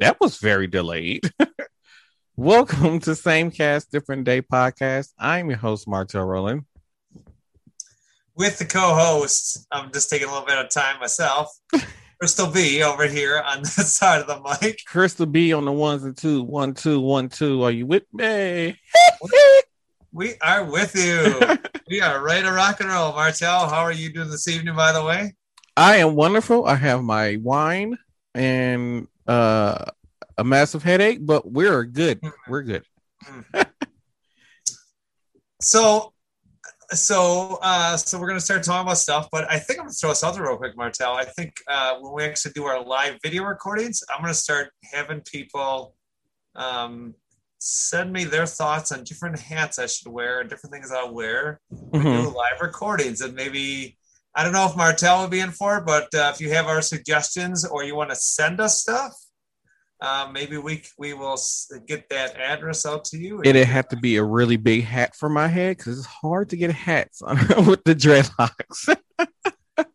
that was very delayed. Welcome to Same Cast, Different Day podcast. I'm your host, Martel Rowland. With the co-host, I'm just taking a little bit of time myself. Crystal B over here on this side of the mic. Crystal B on the ones and two, one, two, one, two. Are you with me? We are with you. we are ready to rock and roll. Martel, how are you doing this evening, by the way? I am wonderful. I have my wine and uh, a massive headache, but we're good. We're good. So, so, uh, so we're gonna start talking about stuff, but I think I'm gonna throw us out real quick, Martel. I think uh, when we actually do our live video recordings, I'm gonna start having people um, send me their thoughts on different hats I should wear and different things I'll wear. We Mhm. do live recordings, and maybe I don't know if Martel will be in for it, but uh, if you have our suggestions or you want to send us stuff, uh, maybe we we will get that address out to you. It'd have to be a really big hat for my head because it's hard to get hats on with the dreadlocks.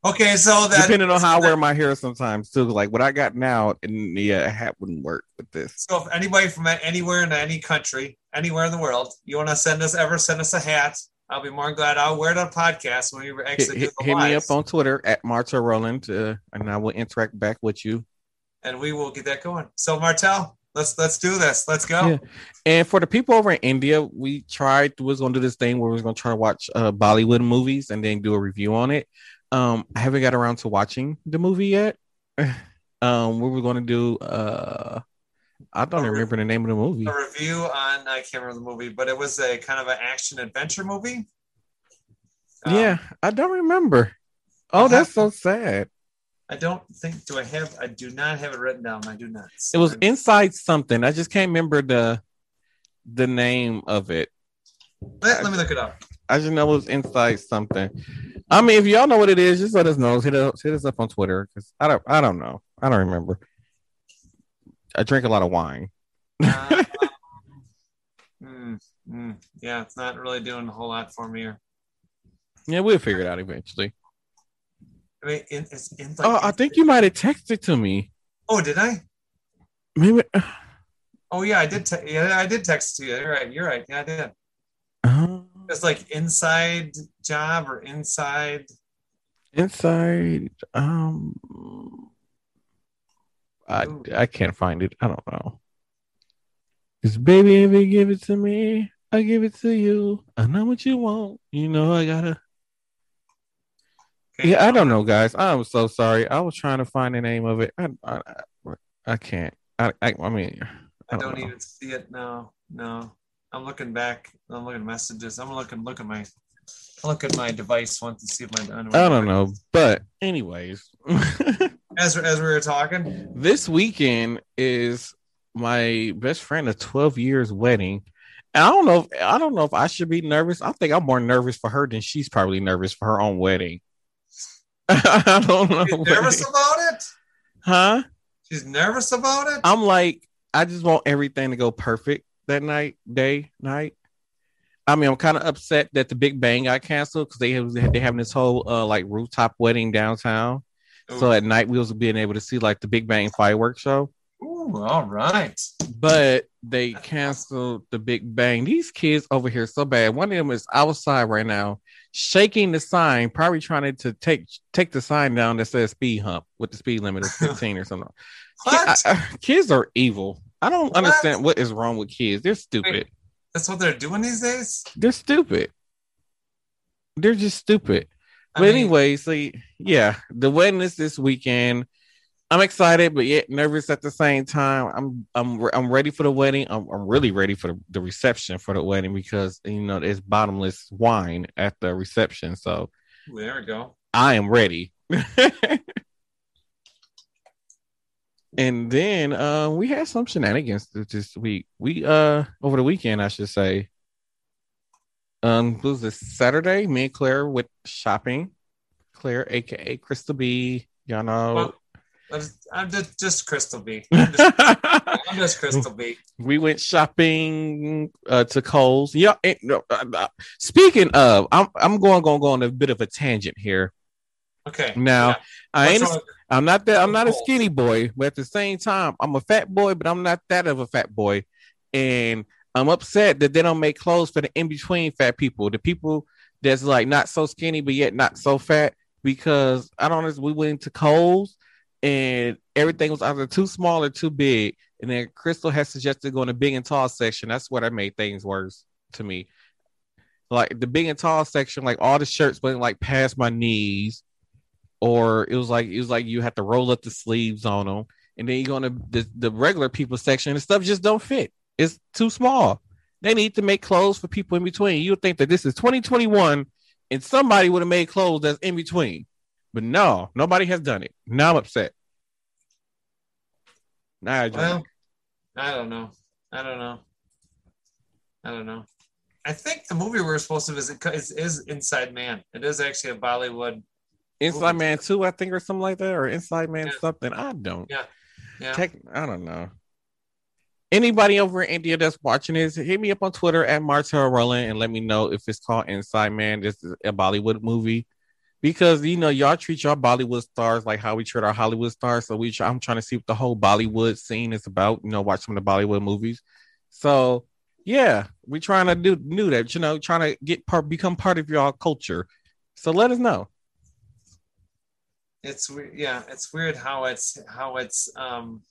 Okay, so that Depending on how I wear my hair sometimes too. Like what I got now, and yeah, a hat wouldn't work with this. So if anybody from anywhere in any country, anywhere in the world, you want to send us ever send us a hat, I'll be more than glad. I'll wear it on podcast when we actually hit, the hit me up on Twitter at Martel Roland, uh, and I will interact back with you. and we will get that going. So Martel, let's let's do this. Let's go. Yeah. And for the people over in India, we tried we was gonna do this thing where we was gonna try to watch uh, Bollywood movies and then do a review on it. Um, I haven't got around to watching the movie yet. um, we were gonna do uh, I don't A re- remember the name of the movie. A review on I can't remember the movie, but it was a kind of an action adventure movie. Um, yeah, I don't remember. Oh, that's so sad. I don't think. Do I have? I do not have it written down. I do not. It was inside something. I just can't remember the the name of it. Let, let me look it up. I just know it was inside something. I mean, if y'all know what it is, just let us know. Hit us, hit us up on Twitter because I don't, I don't know. I don't remember. I drink a lot of wine. Uh, mm, mm, yeah, it's not really doing a whole lot for me. Here. Yeah, we'll figure it out eventually. I mean, in, it's in like. Oh, I think you might have texted to me. Oh, did I? Maybe. Oh, yeah, I did. Te- yeah, I did text to you. You're right. You're right. Yeah, I did. Uh, It's like inside job or inside. inside. Um, I I can't find it. I don't know. Cause baby, if you give it to me, I give it to you. I know what you want. You know I gotta. Yeah, I don't know, guys. I'm so sorry. I was trying to find the name of it. I I, I can't. I, I I mean, I I don't don't know. even see it. now. no. I'm looking back. I'm looking at messages. I'm looking. Look at my. Look at my device Want to see if my. I don't know. But anyways, As as we were talking, this weekend is my best friend of 12 years wedding. And I don't know. If, I don't know if I should be nervous. I think I'm more nervous for her than she's probably nervous for her own wedding. I don't know. she's nervous about it. huh? She's nervous about it. I'm like, I just want everything to go perfect that night, day, night. I mean, I'm kind of upset that the Big Bang got canceled because they have they having this whole uh like rooftop wedding downtown. So at night we was being able to see like the Big Bang fireworks show, Ooh, all right. but they canceled the Big Bang. These kids over here so bad. One of them is outside right now, shaking the sign, probably trying to take take the sign down that says speed hump with the speed limit of 15 or something. What? I- I- kids are evil. I don't What? understand what is wrong with kids. They're stupid. Wait. That's what they're doing these days. They're stupid. They're just stupid. I But mean, anyway, so yeah, the wedding is this weekend. I'm excited, but yet nervous at the same time. I'm I'm I'm ready for the wedding. I'm, I'm really ready for the, the reception for the wedding because you know it's bottomless wine at the reception. So there we go. I am ready. and then uh, we had some shenanigans th- this week. We uh over the weekend, I should say. Um, was this Saturday? Me and Claire went shopping. Claire, aka Crystal B, y'all know. Well, I'm just, just, Crystal B. I'm just, I'm just Crystal B. we went shopping uh, to Kohl's. Yeah. eh, uh, uh, speaking of, I'm I'm going going go on a bit of a tangent here. Okay. Now, Yeah. I ain't with- I'm not that. I'm not a skinny boy, but at the same time, I'm a fat boy, but I'm not that of a fat boy. And I'm upset that they don't make clothes for the in between fat people, the people that's like not so skinny but yet not so fat. Because I don't know, we went into Kohl's and everything was either too small or too big. And then Crystal has suggested going to big and tall section. That's what I made things worse to me. Like the big and tall section, like all the shirts went like past my knees, or it was like it was like you had to roll up the sleeves on them, and then you go to the, the regular people section, and stuff just don't fit. It's too small. They need to make clothes for people in between. You would think that this is 2021 and somebody would have made clothes that's in between. But no, nobody has done it. Now I'm upset. Now I well, I don't know. I don't know. I don't know. I think the movie we're supposed to visit is, is Inside Man. It is actually a Bollywood. Inside movie. Man 2, I think, or something like that, or Inside Man yeah. something. I don't. Yeah. Yeah. Tech, I don't know. Anybody over in India that's watching this, hit me up on Twitter at Martel Roland and let me know if it's called Inside Man. This is a Bollywood movie because you know y'all treat y'all Bollywood stars like how we treat our Hollywood stars. So we, I'm trying to see what the whole Bollywood scene is about. You know, watch some of the Bollywood movies. So yeah, we trying to do new that. You know, trying to get part, become part of y'all culture. So let us know. It's weird. Yeah, it's weird how it's how it's. um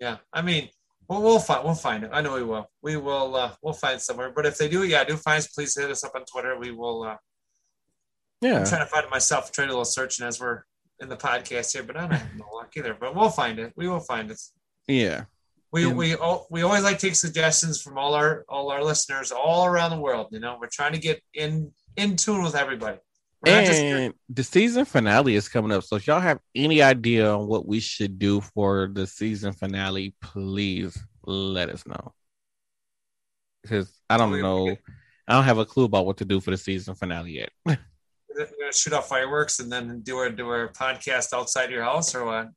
Yeah, I mean. Well, we'll find we'll find it. I know we will. We will. Uh, we'll find somewhere. But if they do, yeah, do find. us. Please hit us up on Twitter. We will. Uh, yeah. I'm trying to find it myself, trying a little searching as we're in the podcast here, but I don't have no luck either. But we'll find it. We will find it. Yeah. We we we always like to take suggestions from all our all our listeners all around the world. You know, we're trying to get in in tune with everybody. And the season finale is coming up. So if y'all have any idea on what we should do for the season finale, please let us know. Because I don't know. I don't have a clue about what to do for the season finale yet. shoot off fireworks and then do a do a podcast outside your house or what?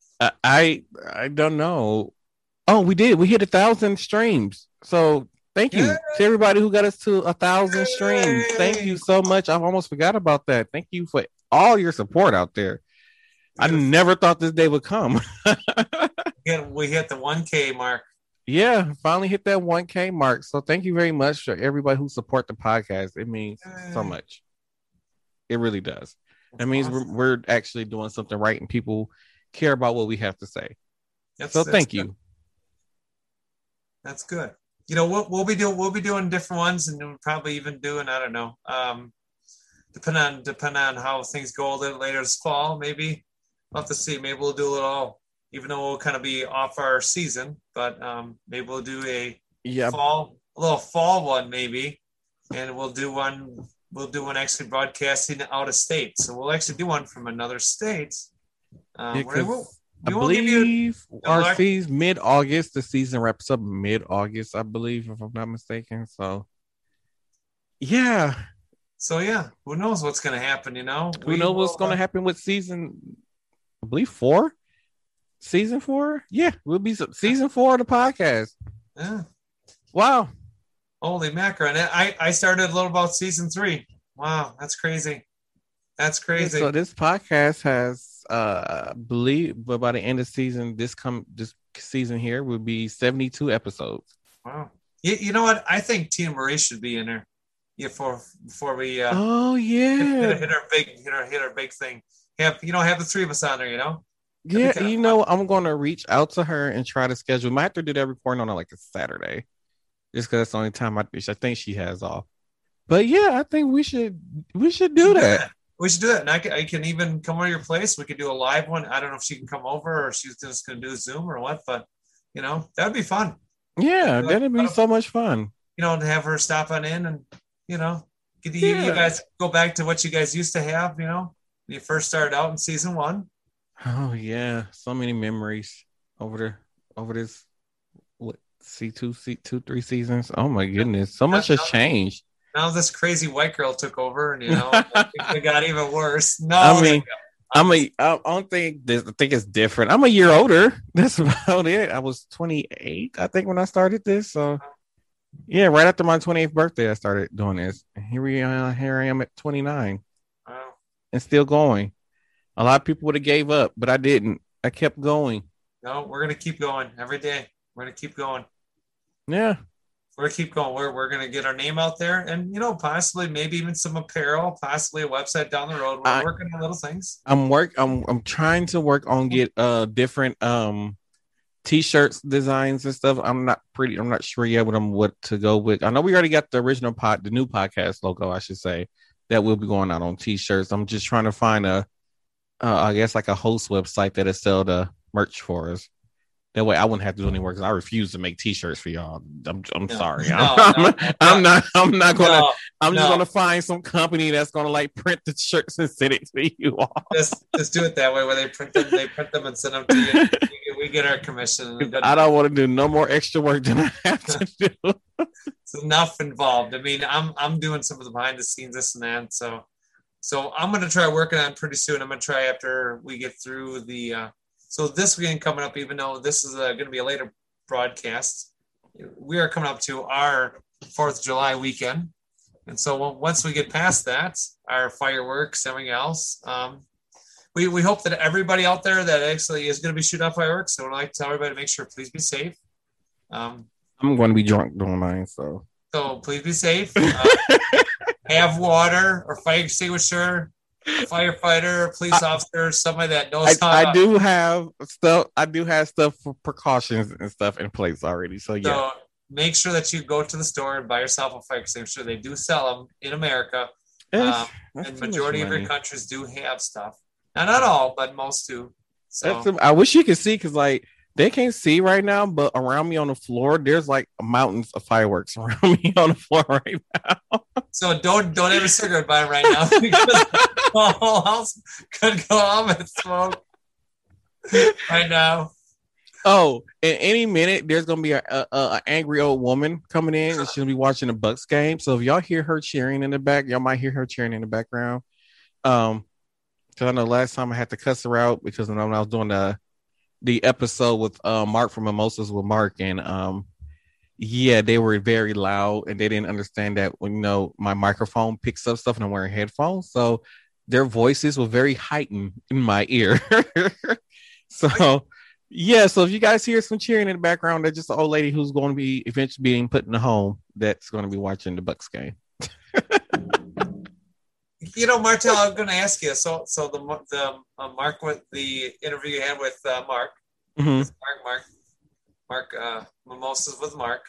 I I don't know. Oh, we did. We hit a thousand streams. So thank you Yay. to everybody who got us to a thousand Yay. streams. Thank you so much. I've almost forgot about that. Thank you for all your support out there. I never thought this day would come. we hit the 1K mark. Yeah, finally hit that 1K mark. So thank you very much for everybody who support the podcast. It means so much. It really does. That means awesome. we're, we're actually doing something right and people care about what we have to say. That's, so thank you. That's good. You know, we'll, we'll be doing we'll be doing different ones, and we'll probably even doing I don't know, um, depending on depending on how things go a little later this fall. Maybe we'll have to see. Maybe we'll do a little, even though we'll kind of be off our season, but um, maybe we'll do a yeah fall a little fall one maybe, and we'll do one we'll do one actually broadcasting out of state. So we'll actually do one from another state. Um, yeah, we'll, I believe our season mid August. The season wraps up mid August, I believe, if I'm not mistaken. So, yeah. So yeah, who knows what's going to happen? You know, who we knows what's going to uh, happen with season? I believe four. Season four, yeah, we'll be season four of the podcast. Yeah. Wow. Holy macro! And I I started a little about season three. Wow, that's crazy. That's crazy. So this podcast has uh believe but by the end of season this come this season here will be 72 episodes. Wow. You, you know what? I think Tina Marie should be in there. Yeah, for before we uh oh yeah hit, hit, our big hit our hit our big thing. Have you know have the three of us on there, you know? Yeah, you know, I'm gonna reach out to her and try to schedule. Might have to do that recording on like a Saturday just because that's the only time I, I think she has off. But yeah, I think we should we should do that. We should do that. And I can, I can even come over your place. We could do a live one. I don't know if she can come over or she's just going to do Zoom or what, but you know that would be fun. Yeah, that'd be so much fun. You know, to have her stop on in and you know, get the, yeah. you guys go back to what you guys used to have. You know, when you first started out in season one. Oh yeah, so many memories over there over this C two, C two, three seasons. Oh my goodness, so much has changed. Now this crazy white girl took over, and you know it got even worse. No, I mean. I'm a. I don't think this. I think it's different. I'm a year older. That's about it. I was 28, I think, when I started this. So, yeah, right after my 28th birthday, I started doing this. Here we are. Here I am at 29, wow. and still going. A lot of people would have gave up, but I didn't. I kept going. No, we're gonna keep going every day. We're gonna keep going. Yeah. We're gonna keep going. We're, we're gonna get our name out there, and you know, possibly maybe even some apparel, possibly a website down the road. We're I- working on little things. I'm work I'm I'm trying to work on get uh different um t-shirts designs and stuff. I'm not pretty I'm not sure yet what I'm what to go with. I know we already got the original pod the new podcast logo, I should say, that will be going out on t-shirts. I'm just trying to find a uh, I guess like a host website that'll sell the merch for us. That way I wouldn't have to do any work because I refuse to make t-shirts for y'all. I'm I'm No. sorry. No, I'm, no, I'm not I'm not gonna I'm just gonna find some company that's gonna like print the shirts and send it to you all. just just do it that way, where they print them, they print them and send them to you. We get- We get our commission. and it doesn't- I don't want to do no more extra work than I have to do. it's enough involved. I mean, I'm I'm doing some of the behind the scenes, this and that. So, so I'm gonna try working on it pretty soon. I'm gonna try after we get through the. Uh, so this weekend coming up, even though this is uh, gonna be a later broadcast, we are coming up to our Fourth of July weekend, and so once we get past that, our fireworks, everything else. Um, we, we hope that everybody out there that actually is going to be shooting off fireworks. So I'd like to tell everybody to make sure, please be safe. Um, I'm going to be drunk doing mine, so so please be safe. Uh, have water or fire extinguisher, firefighter, police officer, somebody that I, knows how. I to- do have stuff. I do have stuff for precautions and stuff in place already. So yeah, make sure that you go to the store and buy yourself a fire extinguisher. They do sell them in America, That's- um, and majority of your countries do have stuff. Now, not all, but most do. So some- I wish you could see because like they can't see right now, but around me on the floor, there's like mountains of fireworks around me on the floor right now. so don't don't have a cigarette by right now because whole house could go on with smoke right now. Oh, in any minute, there's gonna be a, a, a angry old woman coming in, and she'll be watching the Bucks game. So if y'all hear her cheering in the back, y'all might hear her cheering in the background. Um, because I know last time I had to cuss her out because when I was doing the the episode with uh Mark from Mimosas with Mark, and um, yeah, they were very loud and they didn't understand that when you know my microphone picks up stuff and I'm wearing headphones, so their voices were very heightened in my ear. so yeah, so if you guys hear some cheering in the background, that's just an old lady who's going to be eventually being put in a home that's going to be watching the Bucks game. You know, Martel, I'm going to ask you. So, so the the uh, Mark with the interview you had with uh, Mark, Mhm. Mark, Mark, Mark, uh, mimosas with Mark,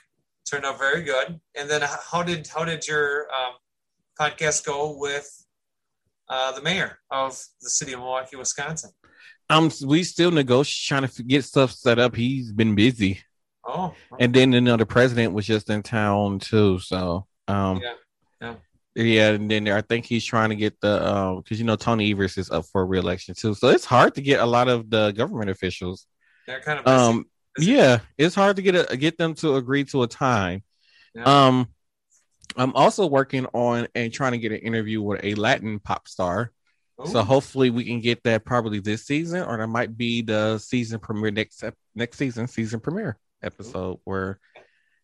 turned out very good. And then, how did how did your um, podcast go with uh, the mayor of the city of Milwaukee, Wisconsin? Um, we still negotiate trying to get stuff set up. He's been busy, Oh, and then you know the president was just in town too. So um, Yeah, yeah. yeah, and then I think he's trying to get the um because you know Tony Evers is up for reelection too. So it's hard to get a lot of the government officials. they're kind of busy. Um, busy. yeah, it's hard to get a, get them to agree to a time. Yeah. Um, I'm also working on and trying to get an interview with a Latin pop star. So hopefully we can get that probably this season, or that might be the season premiere next next season season premiere episode where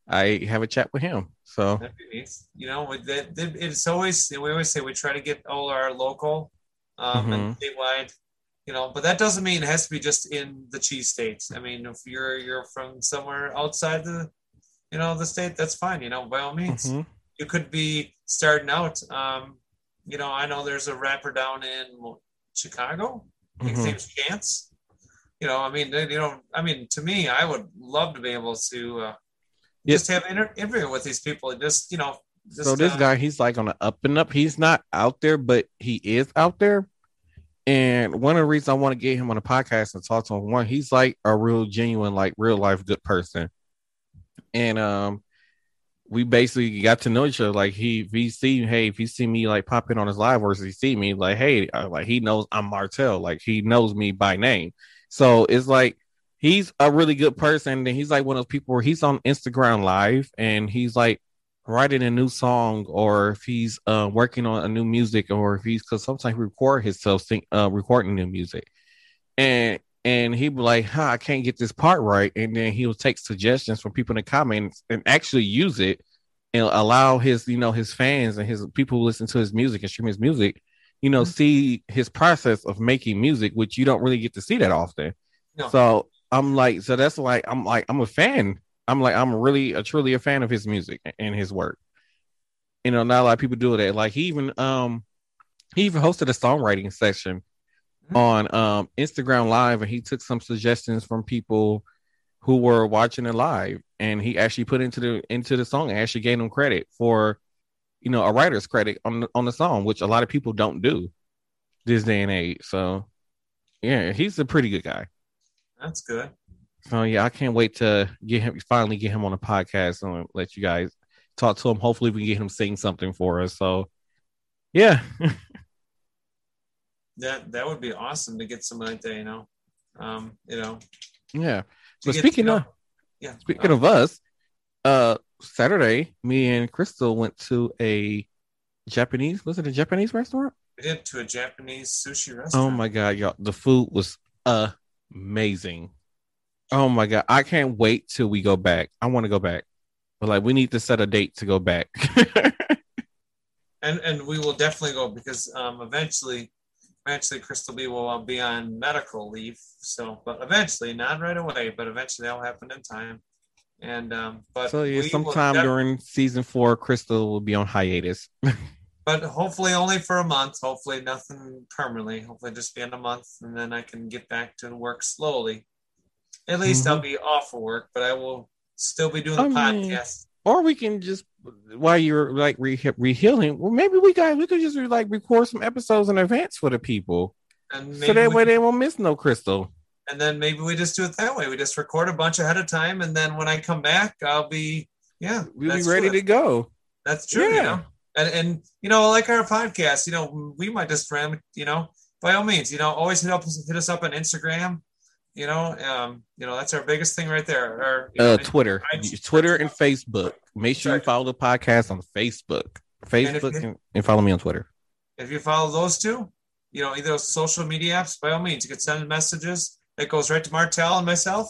I have a chat with him. So That'd be nice. You know, with that, that- it's always we always say we try to get all our local um, and statewide. You know, but that doesn't mean it has to be just in the cheese states. I mean, if you're you're from somewhere outside the, you know, the state, that's fine. You know, by all means, mhm. You could be starting out. Um, you know, I know there's a rapper down in Chicago. Think his name's Chance. You know, I mean, you know, I mean, to me, I would love to be able to uh, Yeah. just have inter- interview with these people. and Just you know, just, so this uh, guy he's like on the up and up. He's not out there, but he is out there. And one of the reasons I want to get him on a podcast and talk to him, one, he's like a real genuine, like real life good person. And um we basically got to know each other. Like he if he see hey, if he see me like pop in on his live or he see me, like, hey, uh, like he knows I'm Martel, like he knows me by name. So it's like he's a really good person. And he's like one of those people where he's on Instagram live and he's like writing a new song or if he's uh, working on a new music or if he's because sometimes he record himself sing, uh, recording new music and and he'd be like huh, i can't get this part right and then he'll take suggestions from people in the comments and actually use it and allow his you know his fans and his people who listen to his music and stream his music you know, Mhm. see his process of making music, which you don't really get to see that often. No. So I'm like, so that's like, I'm like, I'm a fan. I'm like, I'm really, a truly a fan of his music and his work. You know, not a lot of people do that. Like he even, um, he even hosted a songwriting session. On um Instagram Live, and he took some suggestions from people who were watching it live, and he actually put into the into the song and actually gave them credit for, you know, a writer's credit on the, on the song, which a lot of people don't do this day and age. So, yeah, he's a pretty good guy. That's good. So yeah, I can't wait to get him finally get him on a podcast and let you guys talk to him. Hopefully, we can get him sing something for us. So, yeah, That that would be awesome to get something like that. You know, um, you know. yeah. But get- speaking you know- of yeah, Speaking uh, of us, uh Saturday, me and Crystal went to a Japanese, was it a Japanese restaurant? we did to a Japanese sushi restaurant. Oh my god, y'all. The food was amazing. Oh my god. I can't wait till we go back. I want to go back. But like we need to set a date to go back. and and we will definitely go because um, eventually, eventually, Crystal B will uh, be on medical leave. So, but eventually, not right away, but eventually that'll happen in time. And um, but so yeah, sometime during season four, Crystal will be on hiatus. but hopefully only for a month. Hopefully nothing permanently. Hopefully just be in a month, and then I can get back to work slowly. At least I'll be off of work, but I will still be doing the Mm-hmm. I mean, podcast. Or we can just while you're like re rehealing, well maybe we guys we could just like record some episodes in advance for the people. And so that way can- they won't miss no crystal. and then maybe we just do it that way. We just record a bunch ahead of time, and then when I come back, I'll be yeah, We'll be ready true. to go. That's true. You Yeah. know, and and you know, like our podcast, you know, we might just ram, you know, by all means, you know, always hit up hit us up on Instagram. You know, um, you know, that's our biggest thing right there. Or you know, Uh Twitter. I- Twitter and Facebook. Make sure you follow the podcast on Facebook. Facebook you- and, and follow me on Twitter. if you follow those two, you know, either social media apps, by all means, you can send messages. It goes right to Martel and myself.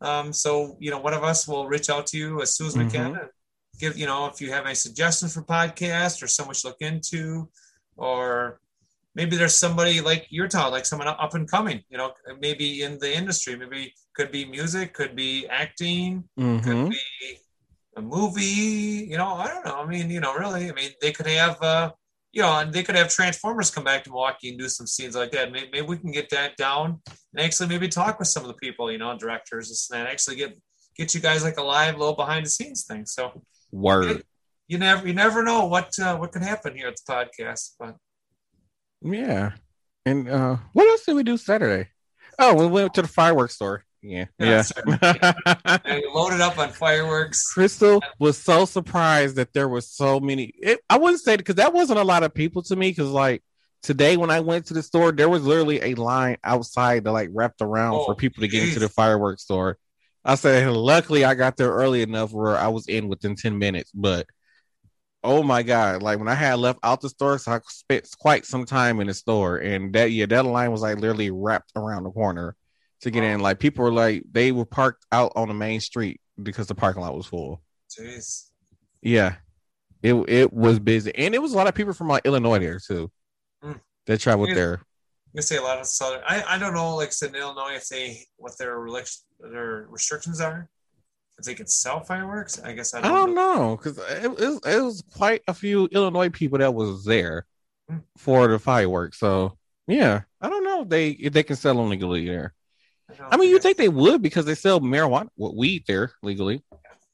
Um, so you know, one of us will reach out to you as soon as we can Mhm. and give you know if you have any suggestions for podcast or someone to look into, or maybe there's somebody like you're talking, like someone up and coming. You know, maybe in the industry, maybe could be music, could be acting, Mhm. could be a movie. You know, I don't know. I mean, you know, really, I mean, they could have, uh, you know, and they could have Transformers come back to Milwaukee and do some scenes like that. Maybe, maybe we can get that down and actually maybe talk with some of the people, you know, directors and that. Actually get get you guys like a live little behind the scenes thing. So Word. you never you never know what uh, what can happen here at the podcast. But Yeah. And uh what else did we do Saturday? Oh, we went to the fireworks store. Yeah. Yeah, Yeah. I loaded up on fireworks. Crystal was so surprised that there was so many. It, I wouldn't say because that wasn't a lot of people to me. Because like today when I went to the store, there was literally a line outside that like wrapped around Oh, for people to get into the fireworks store. I said, luckily I got there early enough where I was in within ten minutes. But oh my god, like when I had left out the store, so I spent quite some time in the store, and that yeah, that line was like literally wrapped around the corner to get in. Like people were like they were parked out on the main street because the parking lot was full. Jeez. Yeah, it it was busy, and it was a lot of people from like Illinois there too. Mm. That traveled there. I say a lot of southern. I, I don't know, like I said in Illinois, if they what their their restrictions are, if they can sell fireworks. I guess I I don't, don't know because it, it, was, it was quite a few Illinois people that was there Mm. for the fireworks. So yeah, I don't know if they if they can sell them legally there. I mean, you think they would because they sell marijuana, well, weed there legally.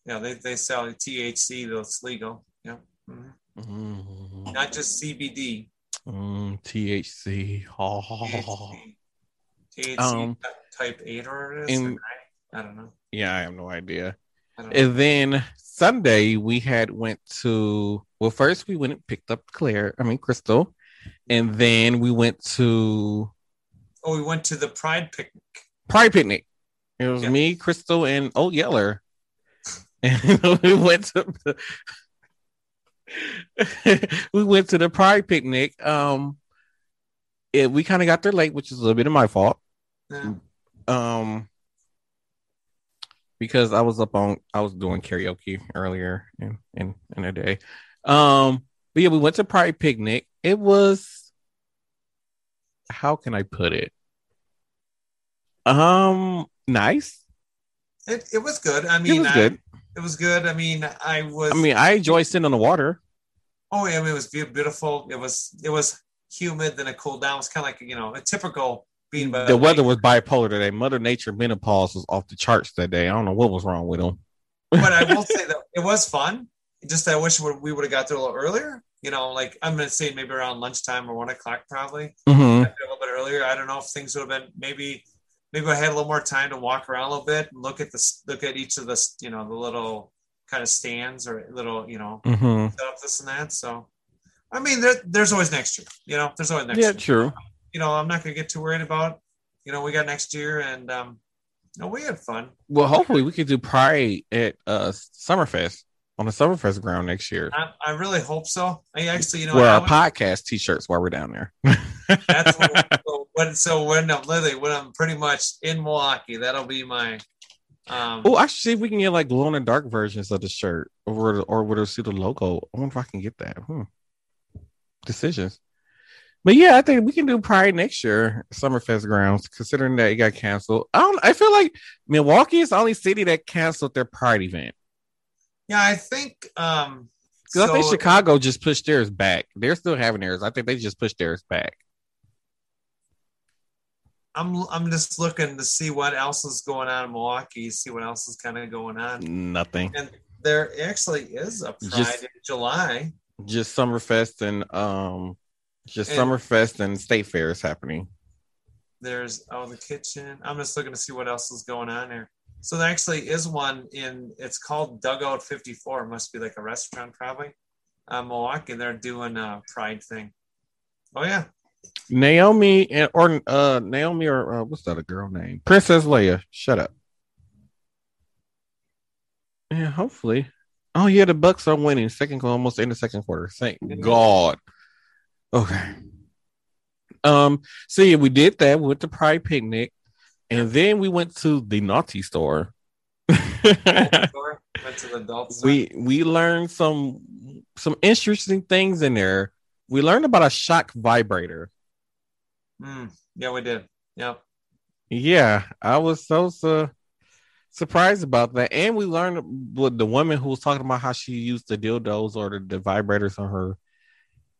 Yeah, they, they sell THC though it's legal. Yeah, Mhm. Mm, not just CBD. mm, THC. Oh. THC, THC Um, type eight or it is. or in- I don't know. Yeah, I have no idea. Don't know. And then Sunday we had went to well first we went and picked up Claire, I mean Crystal, and then we went to Oh, we went to the Pride picnic. Pride Picnic. It was Yeah. me, Crystal, and Old Yeller. And we went to we went to the Pride Picnic. Um it, we kind of got there late, which is a little bit of my fault. Yeah. um because I was up on I was doing karaoke earlier in in, in the day. Um but yeah, we went to Pride Picnic. It was how can I put it? Um, nice. It, it was good. I mean, it was I- good. it was good. I mean, I was. I mean, I enjoy sitting on the water. oh yeah, I mean, it was beautiful. It was it was humid, then it cooled down. It was kind of like you know a typical being. by The weather was bipolar today. Mother Nature menopause was off the charts that day. I don't know what was wrong with them. but I will say that it was fun. Just I wish we would have got there a little earlier. You know, like I'm gonna say maybe around lunchtime or one o'clock probably. hmm a little bit earlier. I don't know if things would have been maybe maybe I had a little more time to walk around a little bit and look at this look at each of the you know the little kind of stands or little you know mm-hmm. setup this and that. So I mean there, there's always next year. You know, there's always next year. Yeah, year. true. You know, I'm not gonna get too worried about you know, we got next year and um no, we had fun. Well, hopefully we could do Pride at uh Summerfest on the Summerfest ground next year. I, I really hope so. I actually, you know, Wear our podcast t-shirts while we're down there. that's what, when so when I'm literally when I'm pretty much in Milwaukee, that'll be my um oh, I should see if we can get like glow in the dark versions of the shirt or or would it see the logo. I wonder if I can get that. Hmm. Decisions. But yeah, I think we can do Pride next year, Summerfest grounds, considering that it got canceled. I don't I feel like Milwaukee is the only city that canceled their Pride event. yeah, I think um Because I think Chicago just pushed theirs back. They're still having theirs. I think they just pushed theirs back. I'm I'm just looking to see what else is going on in Milwaukee, see what else is kind of going on. Nothing. And there actually is a Pride Just- in July. Just Summerfest and um just And- Summerfest and State Fair is happening. There's oh the kitchen. I'm just looking to see what else is going on there. So there actually is one in it's called Dugout 54. It must be like a restaurant probably. Uh, Milwaukee, they're doing a Pride thing. Oh yeah. Naomi and or uh Naomi or uh, what's that a girl name? Princess Leia. Shut up. Yeah, hopefully. Oh yeah, the Bucks are winning. Second almost in the second quarter. Thank God. Okay. Um. So yeah, we did that. We went to Pride picnic, and then we went to the naughty store. Store, Went to the adult store. we we learned some some interesting things in there. We learned about a shock vibrator. Mm, yeah, we did. Yep. Yeah, I was so su- surprised about that, and we learned with the woman who was talking about how she used the dildos or the, the vibrators on her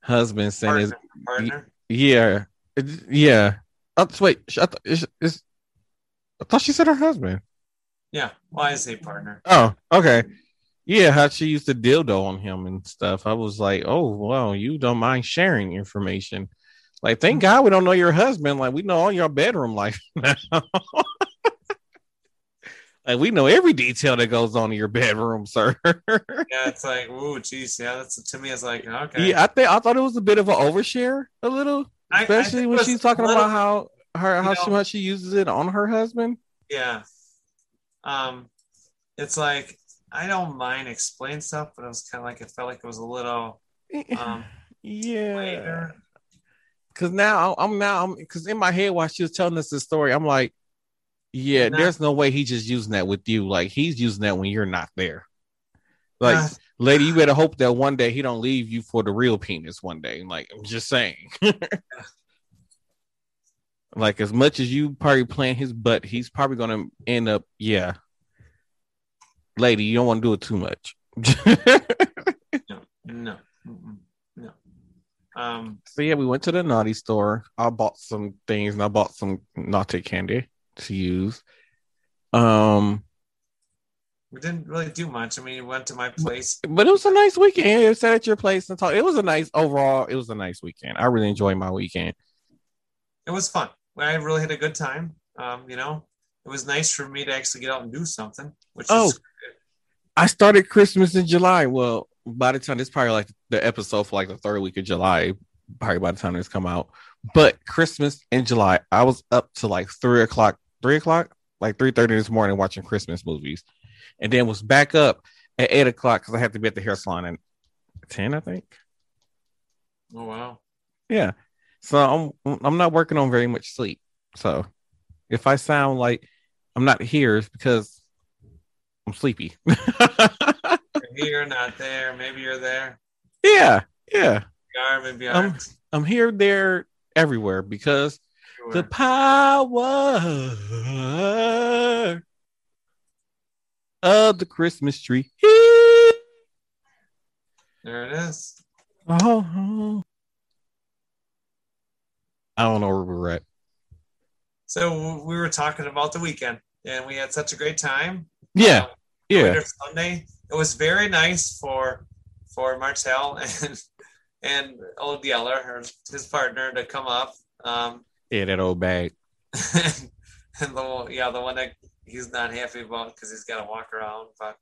husband, saying, Partner. is, partner. "Yeah, yeah." Oh, wait, I, th- is, is, I thought she said her husband. Yeah. Well, I say partner. Oh, okay. Yeah, how she used the dildo on him and stuff. I was like, oh, well, you don't mind sharing information. Like, thank God we don't know your husband. Like, we know all your bedroom life now. like, we know every detail that goes on in your bedroom, sir. Yeah, it's like, ooh, geez, yeah. That's to me. It's like, okay. yeah, I think I thought it was a bit of an overshare, a little, I- I especially when she's talking little- about how her how know- she much she uses it on her husband. Yeah. Um, it's like I don't mind explain stuff, but it was kind of like it felt like it was a little um yeah. later. Cause now I'm now I'm because in my head while she was telling us the story, I'm like, yeah, there's no way he's just using that with you. Like he's using that when you're not there. Like, Uh, lady, you better hope that one day he don't leave you for the real penis one day. Like, I'm just saying. like as much as you probably playing his butt, he's probably gonna end up, yeah. Lady, you don't want to do it too much. no, mm-mm, no. Um, So yeah, we went to the naughty store. I bought some things and I bought some naughty candy to use. Um, we didn't really do much. I mean, we went to my place. but it was a nice weekend. It sat at your place and talked. It was a nice overall. It was a nice weekend. I really enjoyed my weekend. It was fun. I really had a good time. Um, you know, it was nice for me to actually get out and do something. Which Oh. is I started Christmas in July. Well, by the time this probably like the episode for like the third week of July, probably by the time this come out. But Christmas in July, I was up to like three o'clock, three o'clock, like three thirty this morning watching Christmas movies, and then was back up at eight o'clock because I had to be at the hair salon at ten, I think. oh wow. Yeah, so I'm I'm not working on very much sleep. So if I sound like I'm not here, it's because I'm sleepy. You're here, not there. Maybe you're there. yeah, yeah. You are, maybe you Um. I'm here, there, everywhere because the power of the Christmas tree. There it is. Oh, I don't know where we're at. So we were talking about the weekend, and we had such a great time. Yeah, Um, yeah. Sunday. It was very nice for for Martel and and old Yeller, her, his partner, to come up. Um, Yeah, that old bag. and the yeah, the one that he's not happy about because he's got to walk around. But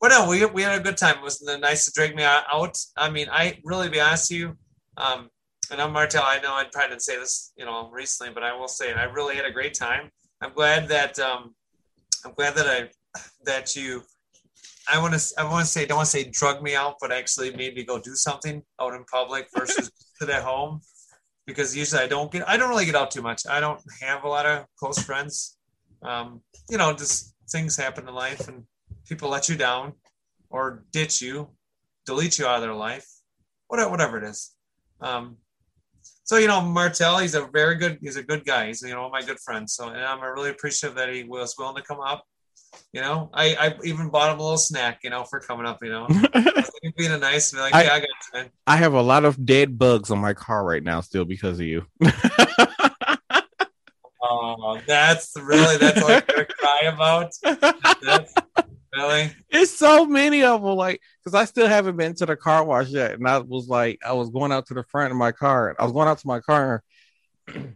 but no, we we had a good time. It was nice to drag me out. I mean, I really be honest with you. Um, and I'm Martel. I know I probably didn't say this, you know, recently, but I will say it. I really had a great time. I'm glad that um, I'm glad that I that you. I want to. I want to say. Don't want to say drug me out, but actually made me go do something out in public versus sit at home. Because usually I don't get. I don't really get out too much. I don't have a lot of close friends. Um, you know, just things happen in life, and people let you down, or ditch you, delete you out of their life, whatever, whatever it is. Um, so you know, Martel, he's a very good. He's a good guy. He's you know my good friend. So and I'm really appreciative that he was willing to come up. You know, I, I even bought him a little snack. You know, for coming up. You know, being a nice, be like, I- yeah, I got you, man. I have a lot of dead bugs on my car right now still because of you. Oh, that's really that's what you're gonna cry about. That's, really? it's so many of them, like because I still haven't been to the car wash yet, and I was like, I was going out to the front of my car. I was going out to my car, and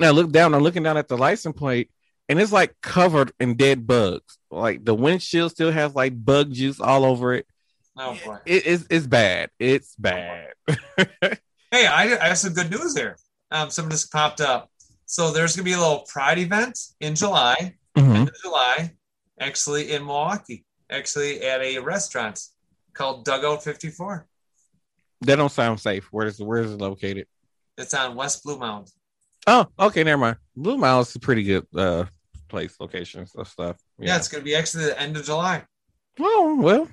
I look down. I'm looking down at the license plate, and it's like covered in dead bugs. Like the windshield still has like bug juice all over it. Oh boy. It is it's bad. It's bad. Hey, I, I have some good news there. Um, something just popped up. So there's gonna be a little Pride event in July, Mhm. end of July, actually in Milwaukee, actually at a restaurant called Dugout 54. That don't sound safe. Where is where is it located? It's on West Blue Mound. Oh, okay, never mind. Blue Mound is a pretty good uh place, locations, stuff, stuff. Yeah. it's gonna be actually the end of July. Oh well,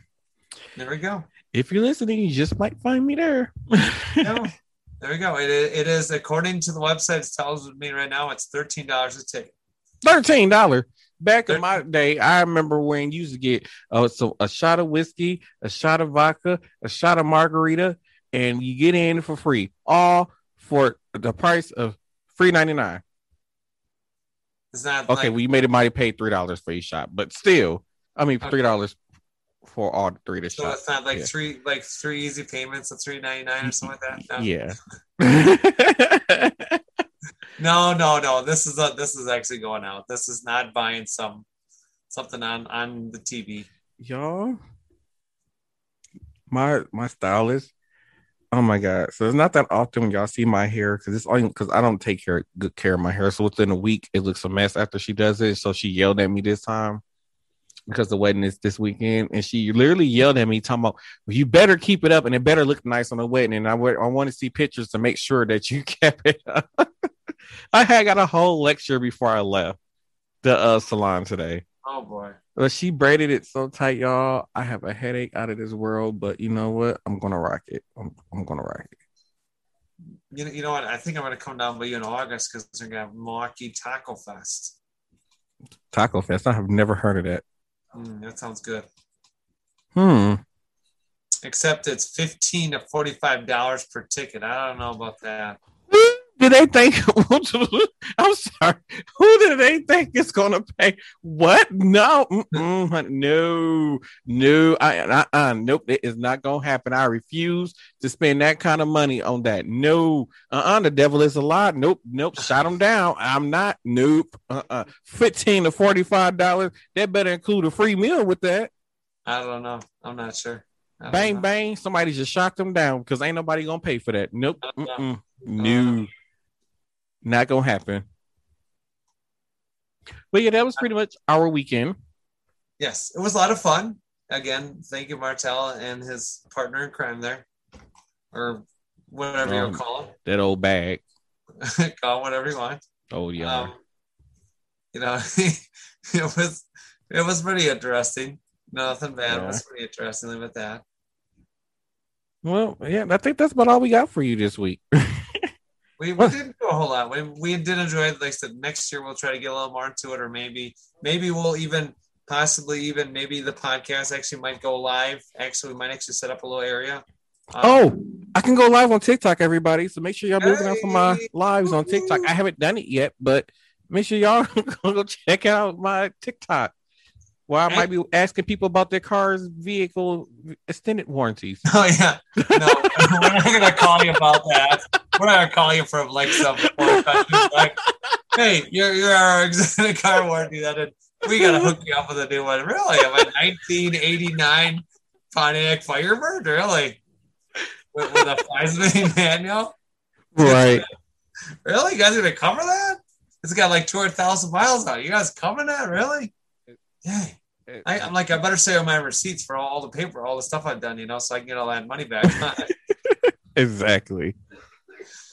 There we go. if you're listening, you just might find me there. Yeah, there we go. It, it is according to the website. It tells me right now it's thirteen dollars a ticket. Thirteen dollar. Back in my day, I remember when you used to get uh, so a shot of whiskey, a shot of vodka, a shot of margarita, and you get in for free, all for the price of three ninety nine. It's not Okay, like, well you made it might pay three dollars for each shot, but still, I mean three dollars for all three of the so shots. it's not like Yeah. three like three easy payments of three ninety nine or something like that. No. Yeah. No, no, no. This is a, this is actually going out. This is not buying some something on on the TV. Y'all, my my stylist. Oh my god! So it's not that often when y'all see my hair because it's only because I don't take care good care of my hair. So within a week, it looks a mess after she does it. So she yelled at me this time because the wedding is this weekend, and she literally yelled at me, talking about, "You better keep it up, and it better look nice on the wedding." And I I want to see pictures to make sure that you kept it up. I had got a whole lecture before I left the uh, salon today. Oh boy. But she braided it so tight, y'all. I have a headache out of this world, but you know what? I'm gonna rock it. I'm, I'm gonna rock it. You know, you know what? I think I'm going to come down by you in August because they're going to have Milwaukee Taco Fest. Taco Fest. I have never heard of that. Mm, that sounds good. Hmm. Except it's fifteen to forty five dollars per ticket. I don't know about that. Did they think? I'm sorry. Who do they think is gonna pay? What? No, no, no. I, uh, nope. It is not gonna happen. I refuse to spend that kind of money on that. No, uh, uh the devil is a lie. Nope, nope. Shot him down. I'm not. Nope. Uh, uh fifteen to forty five dollars. That better include a free meal with that. I don't know. I'm not sure. Bang know. bang. Somebody just shot them down because ain't nobody gonna pay for that. Nope. No. Not gonna happen. But yeah, that was pretty much our weekend. Yes, it was a lot of fun. Again, thank you, Martel and his partner in crime there, or whatever Um, you call him. That old bag. call him whatever you want. Oh yeah. Um, you know, it was it was pretty interesting. Nothing bad. It was pretty interesting. with that. well, yeah, I think that's about all we got for you this week. We, we didn't do a whole lot. We, we did enjoy it. Like I said, next year we'll try to get a little more into it, or maybe maybe we'll even possibly even maybe the podcast actually might go live. Actually, we might actually set up a little area. Um, oh, I can go live on TikTok, everybody. So make sure y'all be looking out for my lives on TikTok. I haven't done it yet, but make sure y'all go check out my TikTok. Well, I might be asking people about their car's vehicle extended warranties. Oh yeah, no, we're not gonna call you about that. We're not gonna call you from like some like, hey, you're you're our extended car warranty. That we gotta hook you up with a new one. Really, I'm a 1989 Pontiac Firebird. Really, with, with a five speed manual. Right. Really, you guys gonna cover that? It's got like 200,000 miles on it. You guys covering that? Really? Yeah. I, am like, I better say on my receipts for all, all, the paper, all the stuff I've done, you know, so I can get all that money back. exactly.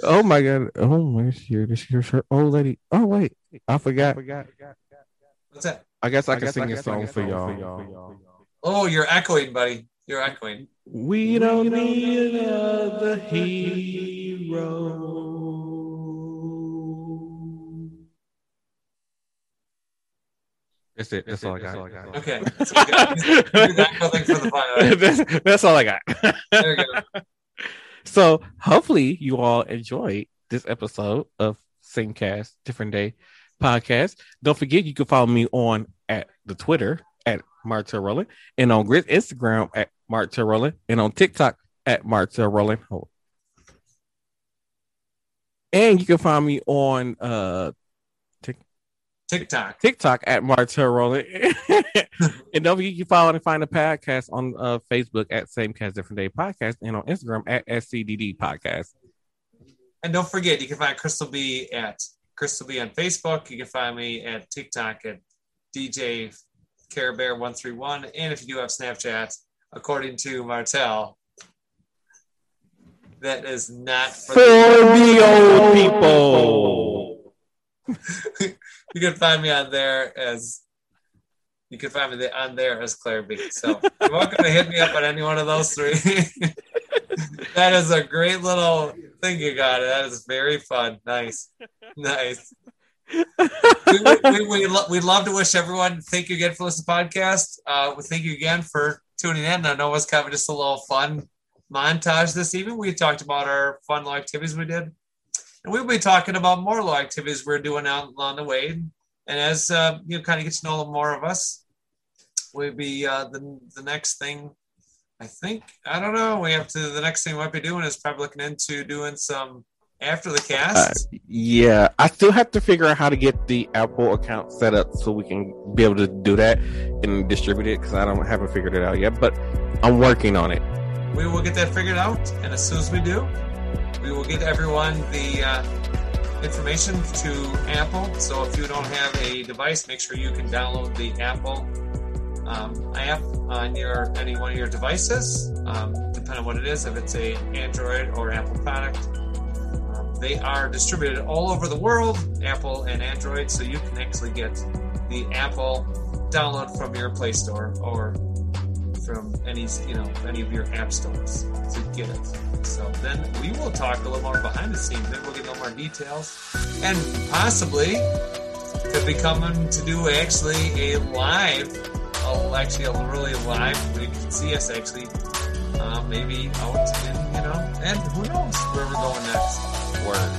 Oh my god! Oh my shit! This your shirt, old lady. Oh wait, I forgot. I forgot. What's that? I guess I, I can guess, sing I a song for y'all. for y'all. Oh, you're echoing, buddy. You're echoing. We don't need another hero. That's it. That's, all, I got. all I got. Okay. That's, that's, that's all I got. there you go. So hopefully you all enjoyed this episode of Same Cast, Different Day podcast. Don't forget you can follow me on at the Twitter at Martel Roland and on Grit Instagram at Martel Roland and on TikTok at Martel Roland. And you can find me on uh TikTok. TikTok at Martel Roland. and don't forget you follow and find the podcast on uh, Facebook at Same Cast Different Day Podcast and on Instagram at SCDD Podcast. And don't forget, you can find Crystal B at Crystal B on Facebook. You can find me at TikTok at DJ Care Bear 131. And if you do have Snapchat, according to Martel, that is not for, for the, the old people. you can find me on there as you can find me on there as Claire B. So you're welcome to hit me up on any one of those three. that is a great little thing you got. That is very fun. Nice, nice. we, we, we, lo- we'd love to wish everyone thank you again for listening to the podcast. Uh, we thank you again for tuning in. I know it was kind of just a little fun montage this evening. We talked about our fun little activities we did. And we'll be talking about more little activities we're doing out along the way. And as uh, you kind of get to know more of us, we'll be uh, the, the next thing. I think, I don't know. We have to, the next thing we might be doing is probably looking into doing some after the cast. Uh, yeah, I still have to figure out how to get the Apple account set up so we can be able to do that and distribute it because I don't haven't figured it out yet. But I'm working on it. We will get that figured out, and as soon as we do, we will get everyone the uh, information to Apple. So if you don't have a device, make sure you can download the Apple um, app on your any one of your devices, um, depending on what it is. If it's a Android or Apple product, um, they are distributed all over the world, Apple and Android. So you can actually get the Apple download from your Play Store or from any you know any of your app stores to get it. So then we will talk a little more behind the scenes. Then we'll get a little more details, and possibly could be coming to do actually a live, actually a really live. You can see us actually, uh, maybe out in you know, and who knows where we're going next. Word.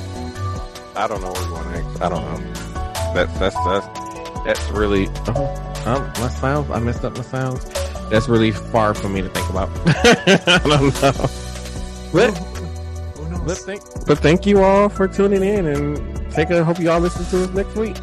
I don't know where we're going next. I don't know. That's that's that's that's really. Oh, um, my sounds. I messed up my sounds that's really far for me to think about. I don't know. But, but, thank, but thank you all for tuning in and take a hope you all listen to us next week.